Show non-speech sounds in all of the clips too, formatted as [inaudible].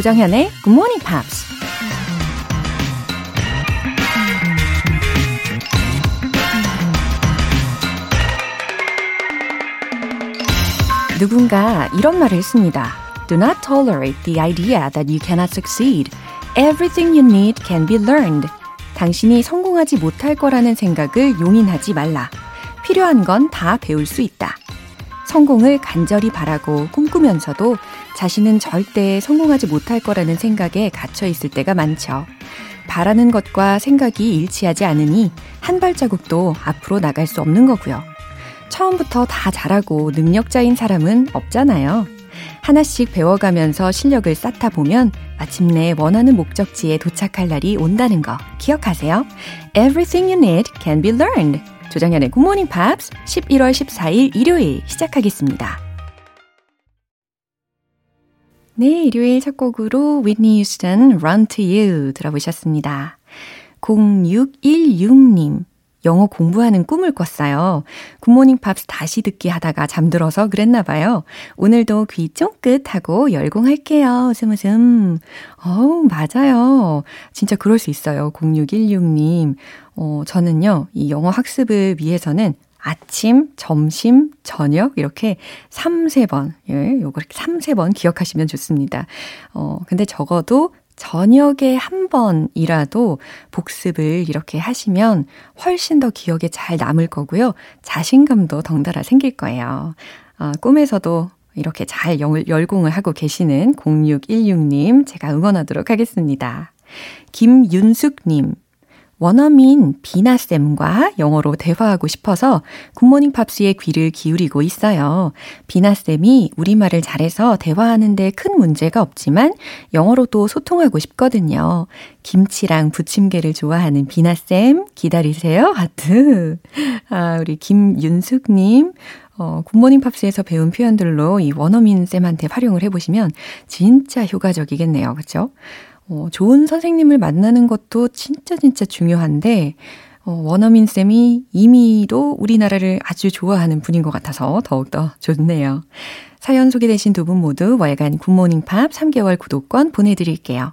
조정현의 Good Morning Pops. 누군가 이런 말을 했습니다. Do not tolerate the idea that you cannot succeed. Everything you need can be learned. 당신이 성공하지 못할 거라는 생각을 용인하지 말라. 필요한 건 다 배울 수 있다. 성공을 간절히 바라고 꿈꾸면서도 자신은 절대 성공하지 못할 거라는 생각에 갇혀 있을 때가 많죠. 바라는 것과 생각이 일치하지 않으니 한 발자국도 앞으로 나갈 수 없는 거고요. 처음부터 다 잘하고 능력자인 사람은 없잖아요. 하나씩 배워가면서 실력을 쌓다 보면 마침내 원하는 목적지에 도착할 날이 온다는 거 기억하세요. Everything you need can be learned. Good Morning Pops 11월 14일 일요일 시작하겠습니다. 네, 일요일 첫 곡으로 Whitney Houston Run to You 들어보셨습니다. 0616님. 영어 공부하는 꿈을 꿨어요. 굿모닝 팝스 다시 듣기 하다가 잠들어서 그랬나 봐요. 오늘도 귀 쫑긋 하고 열공할게요. 웃음 웃음. 어우, 맞아요. 진짜 그럴 수 있어요. 0616님. 어, 저는요, 이 영어 학습을 위해서는 아침, 점심, 저녁 이렇게 3, 3번, 예, 요거 이렇게 3, 3번 기억하시면 좋습니다. 어, 근데 적어도 저녁에 한 번이라도 복습을 이렇게 하시면 훨씬 더 기억에 잘 남을 거고요. 자신감도 덩달아 생길 거예요. 어, 꿈에서도 이렇게 잘 열공을 하고 계시는 0616님 제가 응원하도록 하겠습니다. 김윤숙님, 원어민 비나쌤과 영어로 대화하고 싶어서 굿모닝 팝스의 귀를 기울이고 있어요. 비나쌤이 우리말을 잘해서 대화하는데 큰 문제가 없지만 영어로도 소통하고 싶거든요. 김치랑 부침개를 좋아하는 비나쌤 기다리세요. 하트. 아, 우리 김윤숙님. 어, 굿모닝 팝스에서 배운 표현들로 이 원어민 쌤한테 활용을 해보시면 진짜 효과적이겠네요. 그쵸? 어, 좋은 선생님을 만나는 것도 진짜 진짜 중요한데, 어, 원어민 쌤이 이미도 우리나라를 아주 좋아하는 분인 것 같아서 더욱더 좋네요. 사연 소개되신 두 분 모두 월간 굿모닝 팝 3개월 구독권 보내드릴게요.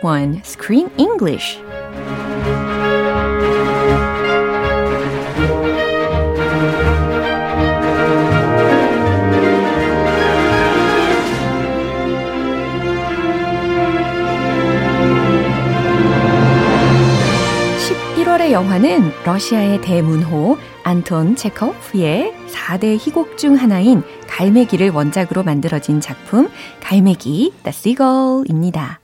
Time Part 1 Screen English 11월의 영화는 러시아의 대문호 안톤 체코프의 4대 희곡 중 하나인 갈매기를 원작으로 만들어진 작품 갈매기 The Seagull입니다.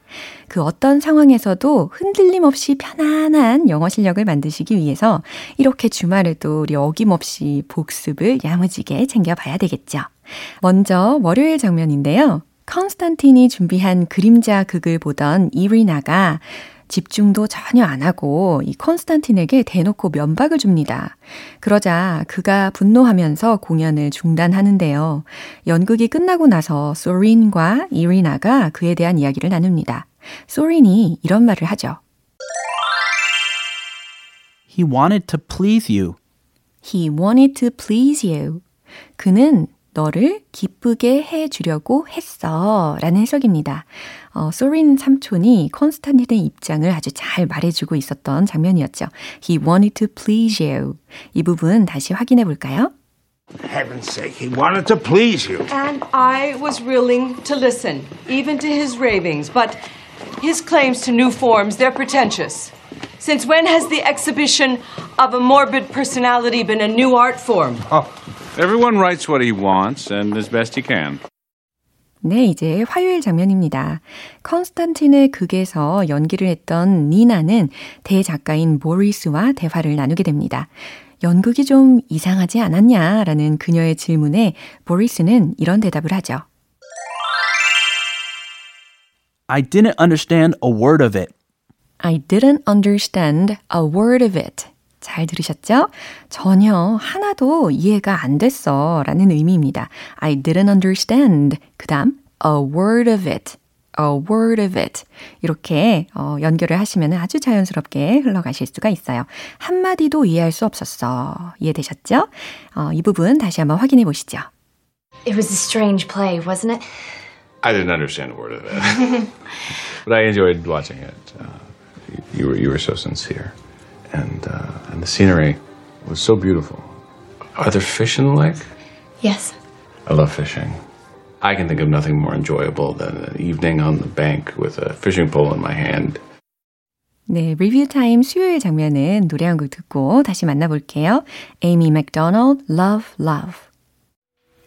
그 어떤 상황에서도 흔들림 없이 편안한 영어 실력을 만드시기 위해서 이렇게 주말에도 우리 어김없이 복습을 야무지게 챙겨봐야 되겠죠. 먼저 월요일 장면인데요. 컨스탄틴이 준비한 그림자 극을 보던 이리나가 집중도 전혀 안 하고 이 콘스탄틴에게 대놓고 면박을 줍니다. 그러자 그가 분노하면서 공연을 중단하는데요. 연극이 끝나고 나서 소린과 이리나가 그에 대한 이야기를 나눕니다. 소린이 이런 말을 하죠. He wanted to please you. He wanted to please you. 그는 너를 기쁘게 해 주려고 했어. 라는 해석입니다. 어, 소린 삼촌이 콘스탄틴의 입장을 아주 잘 말해주고 있었던 장면이었죠. He wanted to please you. 이 부분 다시 확인해 볼까요? heaven's sake, he wanted to please you. And I was willing to listen, even to his ravings, but his claims to new forms, they're pretentious. Since when has the exhibition of a morbid personality been a new art form? Oh, Everyone writes what he wants and as best he can. 네, 이제 화요일 장면입니다. 컨스탄틴의 극에서 연기를 했던 니나는 대작가인 모리스와 대화를 나누게 됩니다. 연극이 좀 이상하지 않았냐? 라는 그녀의 질문에 보리스는 이런 대답을 하죠. I didn't understand a word of it. I didn't understand a word of it. 잘 들으셨죠? 전혀 하나도 이해가 안 됐어 라는 의미입니다. I didn't understand. 그 다음, a word of it. a word of it. 이렇게 어, 연결을 하시면 아주 자연스럽게 흘러가실 수가 있어요. 한마디도 이해할 수 없었어. 이해되셨죠? 어, 이 부분 다시 한번 확인해 보시죠. It was a strange play, wasn't it? I didn't understand a word of it, [laughs] but I enjoyed watching it. Uh, you were you were so sincere, and uh, and the scenery was so beautiful. Are there fish in the lake? Yes. I love fishing. I can think of nothing more enjoyable than an evening on the bank with a fishing pole in my hand. 네, 리뷰 타임 수요일 장면은 노래 한 곡 듣고 다시 만나볼게요. 에이미 맥도널드, Love, Love.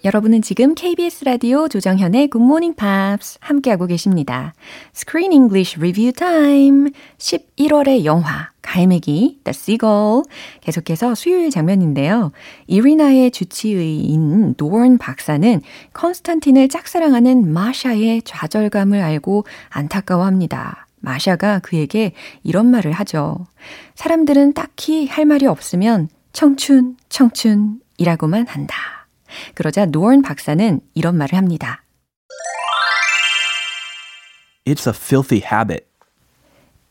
여러분은 지금 KBS 라디오 조정현의 Good Morning Pops 함께하고 계십니다. Screen English Review Time 11월의 영화 갈매기 The Seagull 계속해서 수요일 장면인데요. 이리나의 주치의인 노원 박사는 컨스탄틴을 짝사랑하는 마샤의 좌절감을 알고 안타까워합니다. 마샤가 그에게 이런 말을 하죠. 사람들은 딱히 할 말이 없으면 청춘, 청춘이라고만 한다. 그러자 노원 박사는 이런 말을 합니다. It's a filthy habit.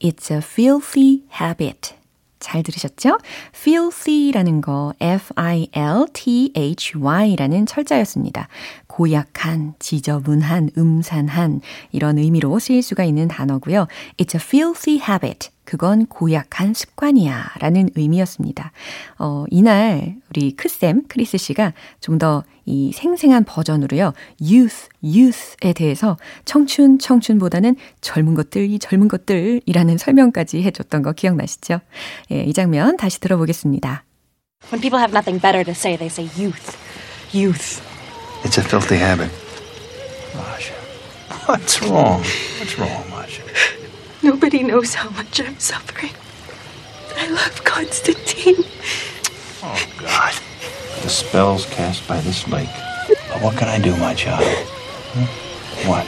It's a filthy habit. 잘 들으셨죠? filthy라는 거 F-I-L-T-H-Y라는 철자였습니다. 고약한, 지저분한, 음산한 이런 의미로 쓰일 수가 있는 단어고요. It's a filthy habit. 그건 고약한 습관이야 라는 의미였습니다. 어, 이날 우리 크쌤, 크리스 씨가 좀 더 이 생생한 버전으로요. youth, youth에 대해서 청춘, 청춘보다는 젊은 것들, 이 젊은 것들이라는 설명까지 해줬던 거 기억나시죠? 예, 이 장면 다시 들어보겠습니다. When people have nothing better to say, they say youth. Youth. It's a filthy habit. Masha, what's wrong? What's wrong, Masha? Nobody knows how much I'm suffering. I love Constantine. Oh, God. The spells cast by this lake. But what can I do, my child? Hmm? What?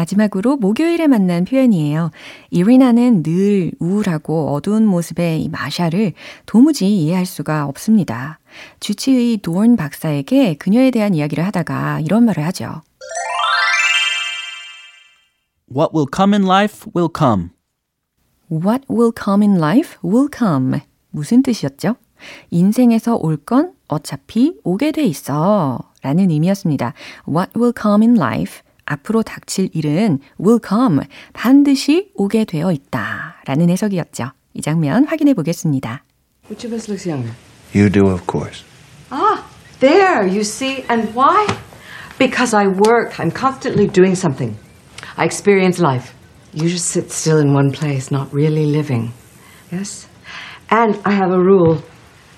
마지막으로 목요일에 만난 표현이에요. 이리나는 늘 우울하고 어두운 모습의 이 마샤를 도무지 이해할 수가 없습니다. 주치의 도원 박사에게 그녀에 대한 이야기를 하다가 이런 말을 하죠. What will come in life will come. What will come in life will come. 무슨 뜻이었죠? 인생에서 올 건 어차피 오게 돼 있어. 라는 의미였습니다. What will come in life. 앞으로 닥칠 일은 will come. 반드시 오게 되어 있다. 라는 해석이었죠. 이 장면 확인해 보겠습니다. Which of us looks younger? You do, of course. Ah, there, you see. And why? Because I work. I'm constantly doing something. I experience life. You just sit still in one place, not really living. Yes? And I have a rule.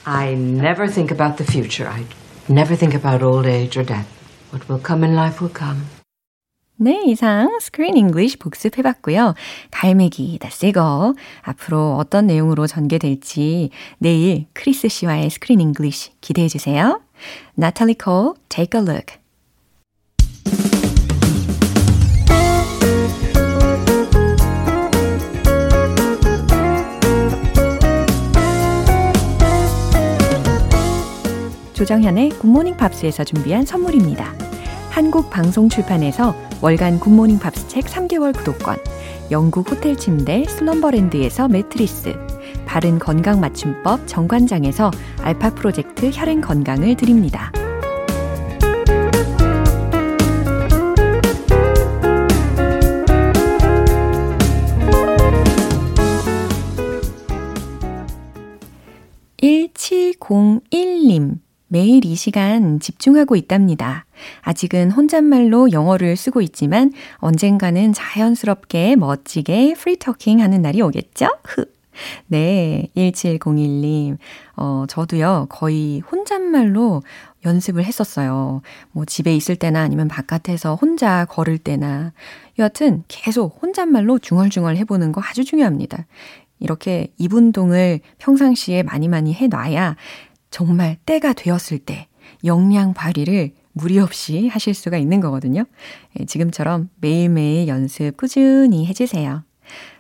I never think about the future. I never think about old age or death. What will come in life will come. 네, 이상 스크린 잉글리쉬 복습해봤고요. 갈매기, 다새거 앞으로 어떤 내용으로 전개될지 내일 크리스 씨와의 스크린 잉글리쉬 기대해주세요. 나탈리 콜, take a look. 조정현의 굿모닝 팝스에서 준비한 선물입니다. 한국 방송 출판에서 월간 굿모닝 팝스 책 3개월 구독권, 영국 호텔 침대 슬럼버랜드에서 매트리스, 바른 건강 맞춤법 정관장에서 알파 프로젝트 혈행 건강을 드립니다. (1701님) 매일 이 시간 집중하고 있답니다. 아직은 혼잣말로 영어를 쓰고 있지만 언젠가는 자연스럽게 멋지게 프리토킹 하는 날이 오겠죠? 네, 1701님. 어, 저도요, 거의 혼잣말로 연습을 했었어요. 뭐 집에 있을 때나 아니면 바깥에서 혼자 걸을 때나. 여하튼 계속 혼잣말로 중얼중얼 해보는 거 아주 중요합니다. 이렇게 입운동을 평상시에 많이 많이 해놔야 정말 때가 되었을 때 역량 발휘를 무리 없이 하실 수가 있는 거거든요. 예, 지금처럼 매일매일 연습 꾸준히 해주세요.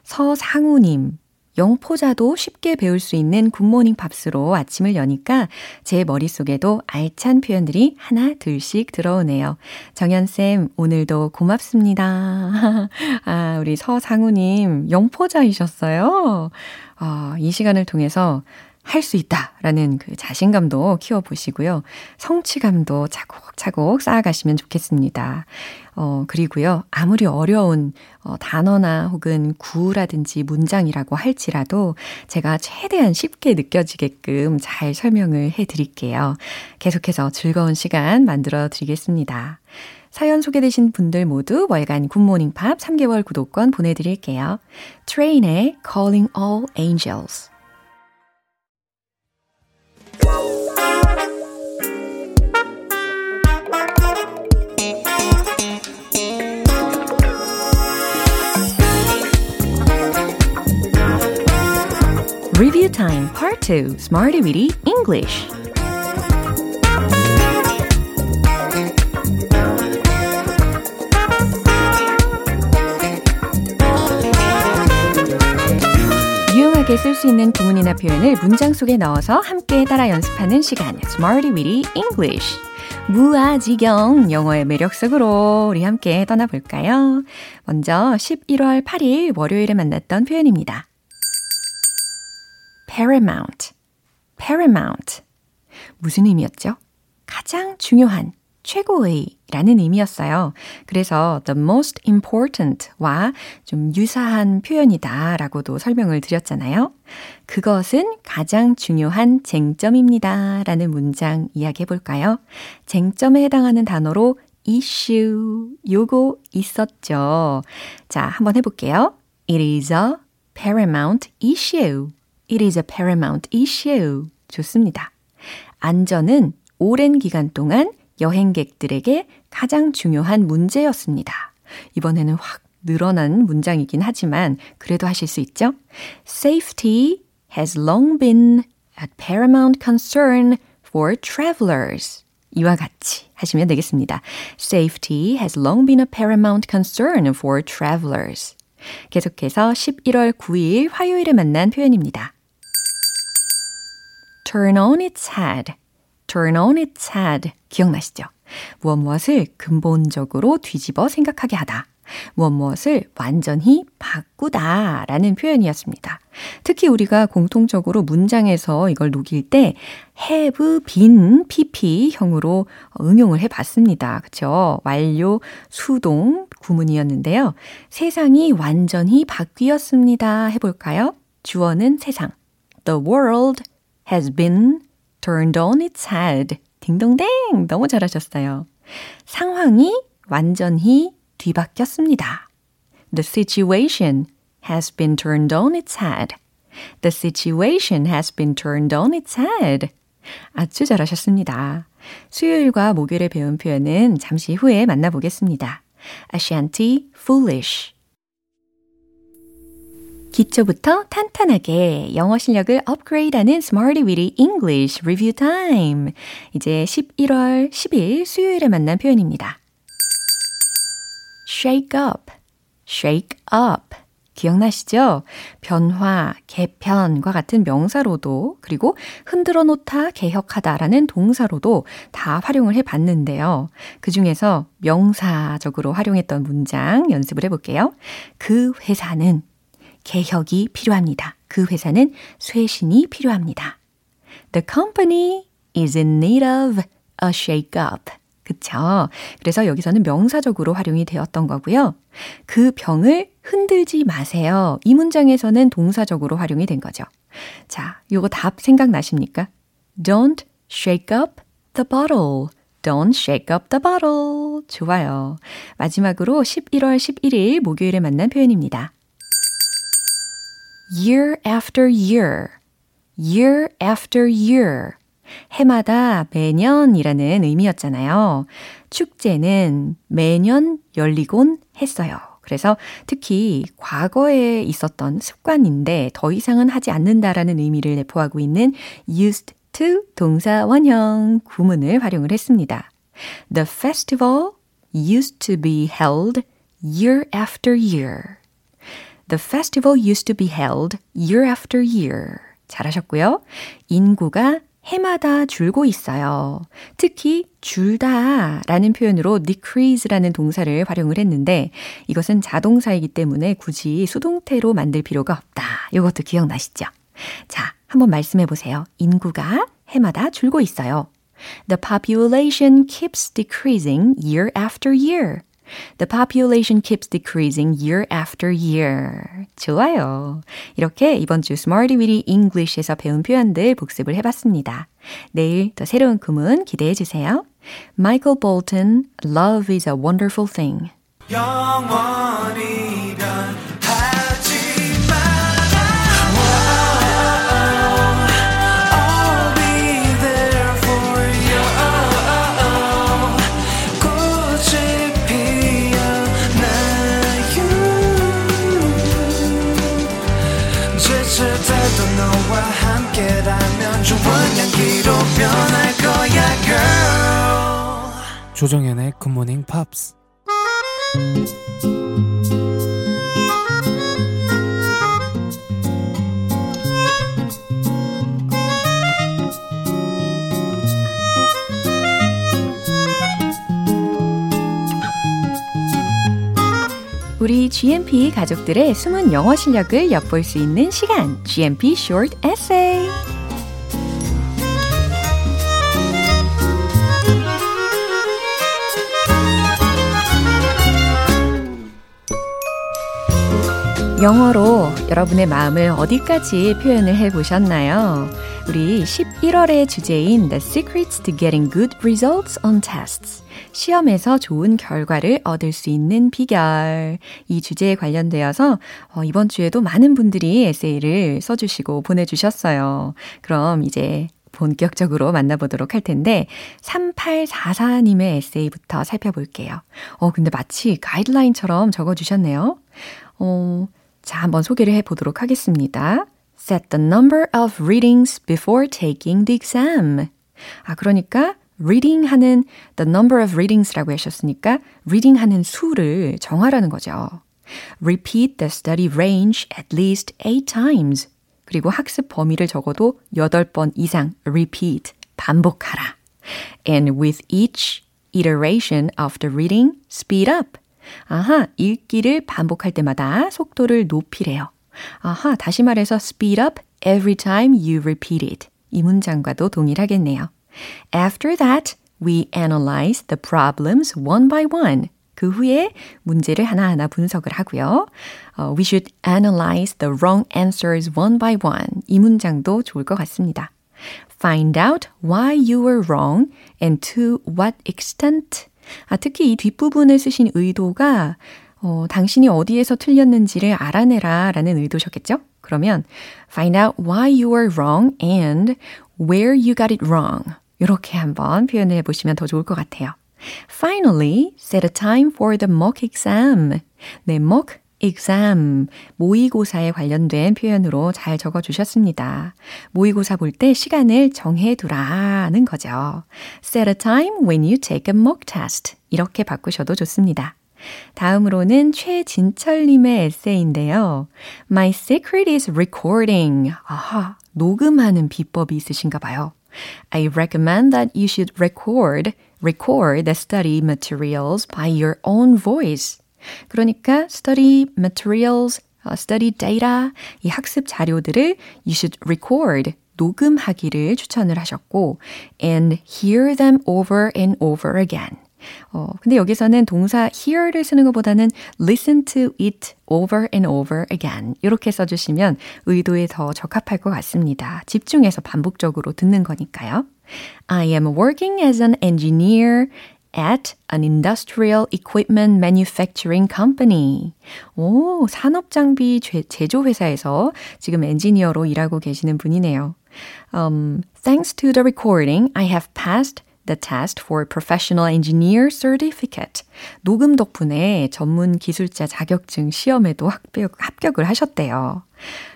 서상우님, 영포자도 쉽게 배울 수 있는 굿모닝 팝스로 아침을 여니까 제 머릿속에도 알찬 표현들이 하나 둘씩 들어오네요. 정연쌤, 오늘도 고맙습니다. [laughs] 아, 우리 서상우님, 영포자이셨어요? 아, 이 시간을 통해서 할 수 있다라는 그 자신감도 키워보시고요. 성취감도 차곡차곡 쌓아가시면 좋겠습니다. 어, 그리고요. 아무리 어려운 어, 단어나 혹은 구라든지 문장이라고 할지라도 제가 최대한 쉽게 느껴지게끔 잘 설명을 해 드릴게요. 계속해서 즐거운 시간 만들어 드리겠습니다. 사연 소개되신 분들 모두 월간 굿모닝 팝 3개월 구독권 보내드릴게요. 트레인의 Calling All Angels Review Time Part 2 Smarty Weedy English 유용하게 쓸 수 있는 구문이나 표현을 문장 속에 넣어서 함께 따라 연습하는 시간 Smarty Weedy English 무아지경 영어의 매력 속으로 우리 함께 떠나볼까요? 먼저 11월 8일 월요일에 만났던 표현입니다. paramount, paramount. 무슨 의미였죠? 가장 중요한, 최고의 라는 의미였어요. 그래서 the most important 와 좀 유사한 표현이다 라고도 설명을 드렸잖아요. 그것은 가장 중요한 쟁점입니다 라는 문장 이야기해 볼까요? 쟁점에 해당하는 단어로 issue 요거 있었죠. 자, 한번 해볼게요. It is a paramount issue. It is a paramount issue. 좋습니다. 안전은 오랜 기간 동안 여행객들에게 가장 중요한 문제였습니다. 이번에는 확 늘어난 문장이긴 하지만 그래도 하실 수 있죠? Safety has long been a paramount concern for travelers. 이와 같이 하시면 되겠습니다. Safety has long been a paramount concern for travelers. 계속해서 11월 9일 화요일에 만난 표현입니다. turn on its head, turn on its head. 기억나시죠? 무엇 무엇을 근본적으로 뒤집어 생각하게 하다. 무엇 무엇을 완전히 바꾸다 라는 표현이었습니다. 특히 우리가 공통적으로 문장에서 이걸 녹일 때 have been pp형으로 응용을 해 봤습니다. 그쵸? 완료, 수동, 구문이었는데요. 세상이 완전히 바뀌었습니다. 해볼까요? 주어는 세상. The world has been turned on its head. 딩동댕! 너무 잘하셨어요. 상황이 완전히 뒤바뀌었습니다. The situation has been turned on its head. The situation has been turned on its head. 아주 잘하셨습니다. 수요일과 목요일에 배운 표현은 잠시 후에 만나보겠습니다. Ashanti, foolish. 기초부터 탄탄하게 영어 실력을 업그레이드하는 Smarty Weedy English Review Time. 이제 11월 10일 수요일에 만난 표현입니다. shake up, shake up. 기억나시죠? 변화, 개편과 같은 명사로도 그리고 흔들어 놓다, 개혁하다라는 동사로도 다 활용을 해 봤는데요. 그 중에서 명사적으로 활용했던 문장 연습을 해 볼게요. 그 회사는 개혁이 필요합니다. 그 회사는 쇄신이 필요합니다. The company is in need of a shake-up. 그쵸? 그래서 여기서는 명사적으로 활용이 되었던 거고요. 그 병을 흔들지 마세요. 이 문장에서는 동사적으로 활용이 된 거죠. 자, 요거 답 생각나십니까? Don't shake up the bottle. Don't shake up the bottle. 좋아요. 마지막으로 11월 11일 목요일에 만난 표현입니다. Year after year. year after year. 해마다 매년이라는 의미였잖아요. 축제는 매년 열리곤 했어요. 그래서 특히 과거에 있었던 습관인데 더 이상은 하지 않는다라는 의미를 내포하고 있는 used to 동사 원형 구문을 활용을 했습니다. The festival used to be held year after year. The festival used to be held year after year. 잘하셨고요. 인구가 해마다 줄고 있어요. 특히 줄다 라는 표현으로 decrease라는 동사를 활용을 했는데 이것은 자동사이기 때문에 굳이 수동태로 만들 필요가 없다. 이것도 기억나시죠? 자, 한번 말씀해 보세요. 인구가 해마다 줄고 있어요. The population keeps decreasing year after year. The population keeps decreasing year after year. 좋아요. 이렇게 이번 주 Smarty Weedy English에서 배운 표현들 복습을 해봤습니다. 내일 더 새로운 구문 기대해 주세요. Michael Bolton, Love is a Wonderful Thing. 조정연의 굿모닝 팝스 우리 GMP 가족들의 숨은 영어 실력을 엿볼 수 있는 시간, GMP Short Essay. 영어로 여러분의 마음을 어디까지 표현을 해 보셨나요? 우리 11월의 주제인 The Secrets to Getting Good Results on Tests. 시험에서 좋은 결과를 얻을 수 있는 비결. 이 주제에 관련되어서 어, 이번 주에도 많은 분들이 에세이를 써주시고 보내주셨어요. 그럼 이제 본격적으로 만나보도록 할 텐데 3844님의 에세이부터 살펴볼게요. 어 근데 마치 가이드라인처럼 적어 주셨네요. 어, 자 한번 소개를 해 보도록 하겠습니다. Set the number of readings before taking the exam. 아 그러니까 reading 하는 the number of readings라고 하셨으니까 reading 하는 수를 정하라는 거죠. Repeat the study range at least 8 times. 그리고 학습 범위를 적어도 8번 이상 repeat, 반복하라. And with each iteration of the reading, speed up. 아하, 읽기를 반복할 때마다 속도를 높이래요. 아하, 다시 말해서 speed up every time you repeat it. 이 문장과도 동일하겠네요. After that, we analyze the problems one by one. 그 후에 문제를 하나하나 분석을 하고요. Uh, we should analyze the wrong answers one by one. 이 문장도 좋을 것 같습니다. Find out why you were wrong and to what extent. 아, 특히 이 뒷부분을 쓰신 의도가 어, 당신이 어디에서 틀렸는지를 알아내라 라는 의도셨겠죠? 그러면 find out why you were wrong and where you got it wrong. 이렇게 한번 표현을 해보시면 더 좋을 것 같아요. Finally, set a time for the mock exam. 네, mock exam. 모의고사에 관련된 표현으로 잘 적어 주셨습니다. 모의고사 볼 때 시간을 정해 두라는 거죠. Set a time when you take a mock test. 이렇게 바꾸셔도 좋습니다. 다음으로는 최진철님의 에세이인데요. My secret is recording. 아하, 녹음하는 비법이 있으신가 봐요. I recommend that you should record, record the study materials by your own voice. 그러니까 study materials, study data, 이 학습 자료들을 you should record, 녹음하기를 추천을 하셨고 and hear them over and over again. 어, 근데 여기서는 동사 hear를 쓰는 것보다는 listen to it over and over again. 이렇게 써주시면 의도에 더 적합할 것 같습니다. 집중해서 반복적으로 듣는 거니까요. I am working as an engineer at an industrial equipment manufacturing company. 오, 산업 장비 제조 회사에서 지금 엔지니어로 일하고 계시는 분이네요. Um, thanks to the recording, I have passed the test for professional engineer certificate. 녹음 덕분에 전문 기술자 자격증 시험에도 합격, 합격을 하셨대요.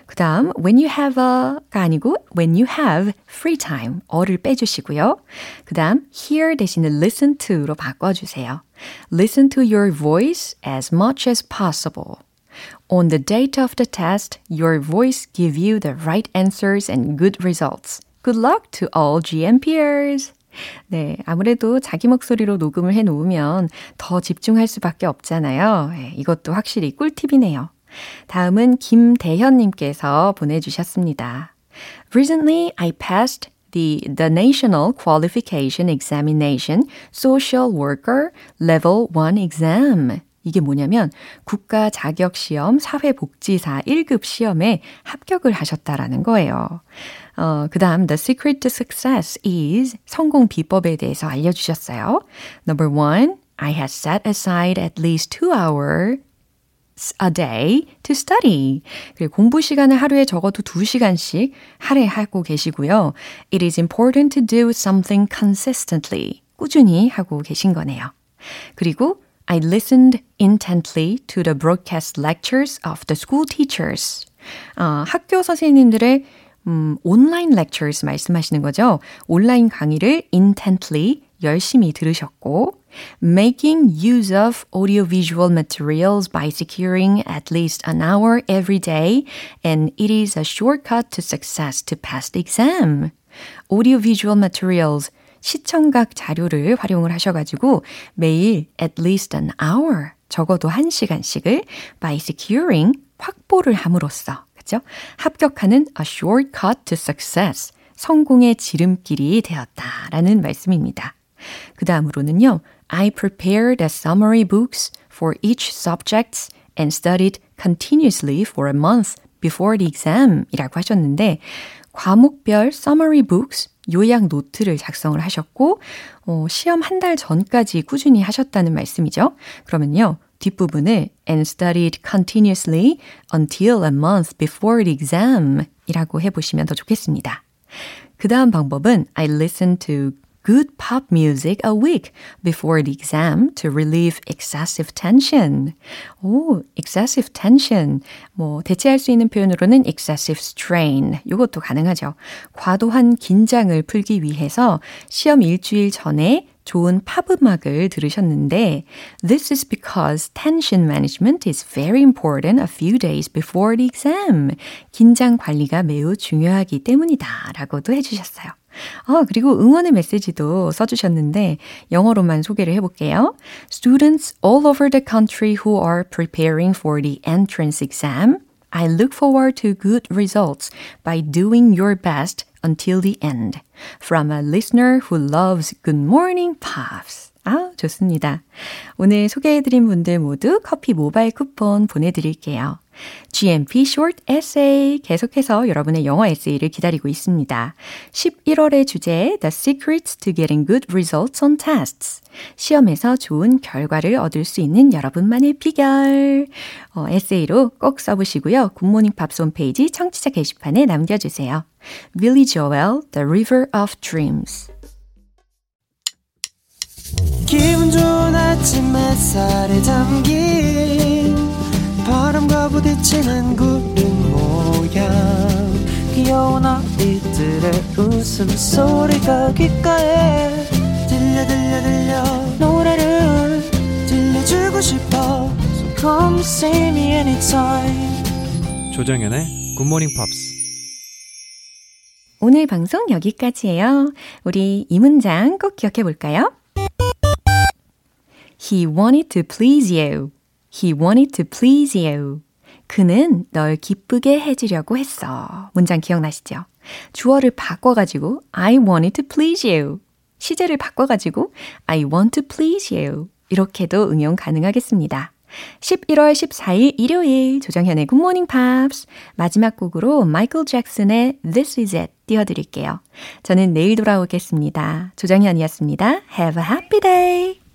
그 다음, when you have a가 아니고 when you have free time. 어를 빼주시고요. 그 다음, hear 대신에 listen to로 바꿔주세요. Listen to your voice as much as possible. On the date of the test, your voice give you the right answers and good results. Good luck to all GMPers! 네, 아무래도 자기 목소리로 녹음을 해 놓으면 더 집중할 수밖에 없잖아요. 네, 이것도 확실히 꿀팁이네요. 다음은 김대현님께서 보내주셨습니다. Recently, I passed the, the National Qualification Examination Social Worker Level 1 exam. 이게 뭐냐면 국가 자격 시험 사회복지사 1급 시험에 합격을 하셨다라는 거예요. 어, 그 다음, the secret to success is 성공 비법에 대해서 알려 주셨어요. Number one, I had set aside at least two hours a day to study. 그리고 공부 시간을 하루에 적어도 2시간씩 할애하고 계시고요. It is important to do something consistently. 꾸준히 하고 계신 거네요. 그리고 I listened intently to the broadcast lectures of the school teachers. 어, 학교 선생님들의 음, 온라인 lectures 말씀하시는 거죠. 온라인 강의를 intently 열심히 들으셨고 making use of audiovisual materials by securing at least an hour every day and it is a shortcut to success to pass the exam. audiovisual materials 시청각 자료를 활용을 하셔가지고 매일 at least an hour 적어도 1시간씩을 by securing 확보를 함으로써 그죠? 합격하는 a shortcut to success 성공의 지름길이 되었다라는 말씀입니다. 그 다음으로는요. I prepared a summary books for each subject and studied continuously for a month before the exam 이라고 하셨는데 과목별 summary books 요약 노트를 작성을 하셨고 어, 시험 한 달 전까지 꾸준히 하셨다는 말씀이죠. 그러면요. 뒷부분을 and studied continuously until a month before the exam 이라고 해보시면 더 좋겠습니다. 그 다음 방법은 I listened to good pop music a week before the exam to relieve excessive tension. 오, excessive tension. 뭐, 대체할 수 있는 표현으로는 excessive strain. 이것도 가능하죠. 과도한 긴장을 풀기 위해서 시험 일주일 전에 좋은 팝 음악을 들으셨는데 This is because tension management is very important a few days before the exam. 긴장 관리가 매우 중요하기 때문이다 라고도 해 주셨어요. 아, 그리고 응원의 메시지도 써주셨는데 영어로만 소개를 해볼게요. Students all over the country who are preparing for the entrance exam, I look forward to good results by doing your best until the end. From a listener who loves Good Morning Pops. 아, 좋습니다. 오늘 소개해드린 분들 모두 커피 모바일 쿠폰 보내드릴게요. GMP Short Essay 계속해서 여러분의 영어 에세이를 기다리고 있습니다. 11월의 주제 The Secrets to Getting Good Results on Tests 시험에서 좋은 결과를 얻을 수 있는 여러분만의 비결 어, 에세이로 꼭 써보시고요. 굿모닝 팝스 홈페이지 청취자 게시판에 남겨주세요. Billy Joel, The River of Dreams 기분 좋은 아침 햇살에 담긴 바람과 부딪히는 구름 모양. 귀여운 아이들의 웃음소리가 귓가에 들려 들려 들려. 노래를 들려주고 싶어. So come see me anytime. 조정연의 굿모닝 팝스 오늘 방송 여기까지예요. 우리 이 문장 꼭 기억해 볼까요? He wanted to please you. He wanted to please you. 그는 널 기쁘게 해주려고 했어. 문장 기억나시죠? 주어를 바꿔가지고 I wanted to please you. 시제를 바꿔가지고 I want to please you. 이렇게도 응용 가능하겠습니다. 11월 14일 일요일 조정현의 굿모닝 팝스 마지막 곡으로 마이클 잭슨의 This Is It 띄워드릴게요. 저는 내일 돌아오겠습니다. 조정현이었습니다. Have a happy day!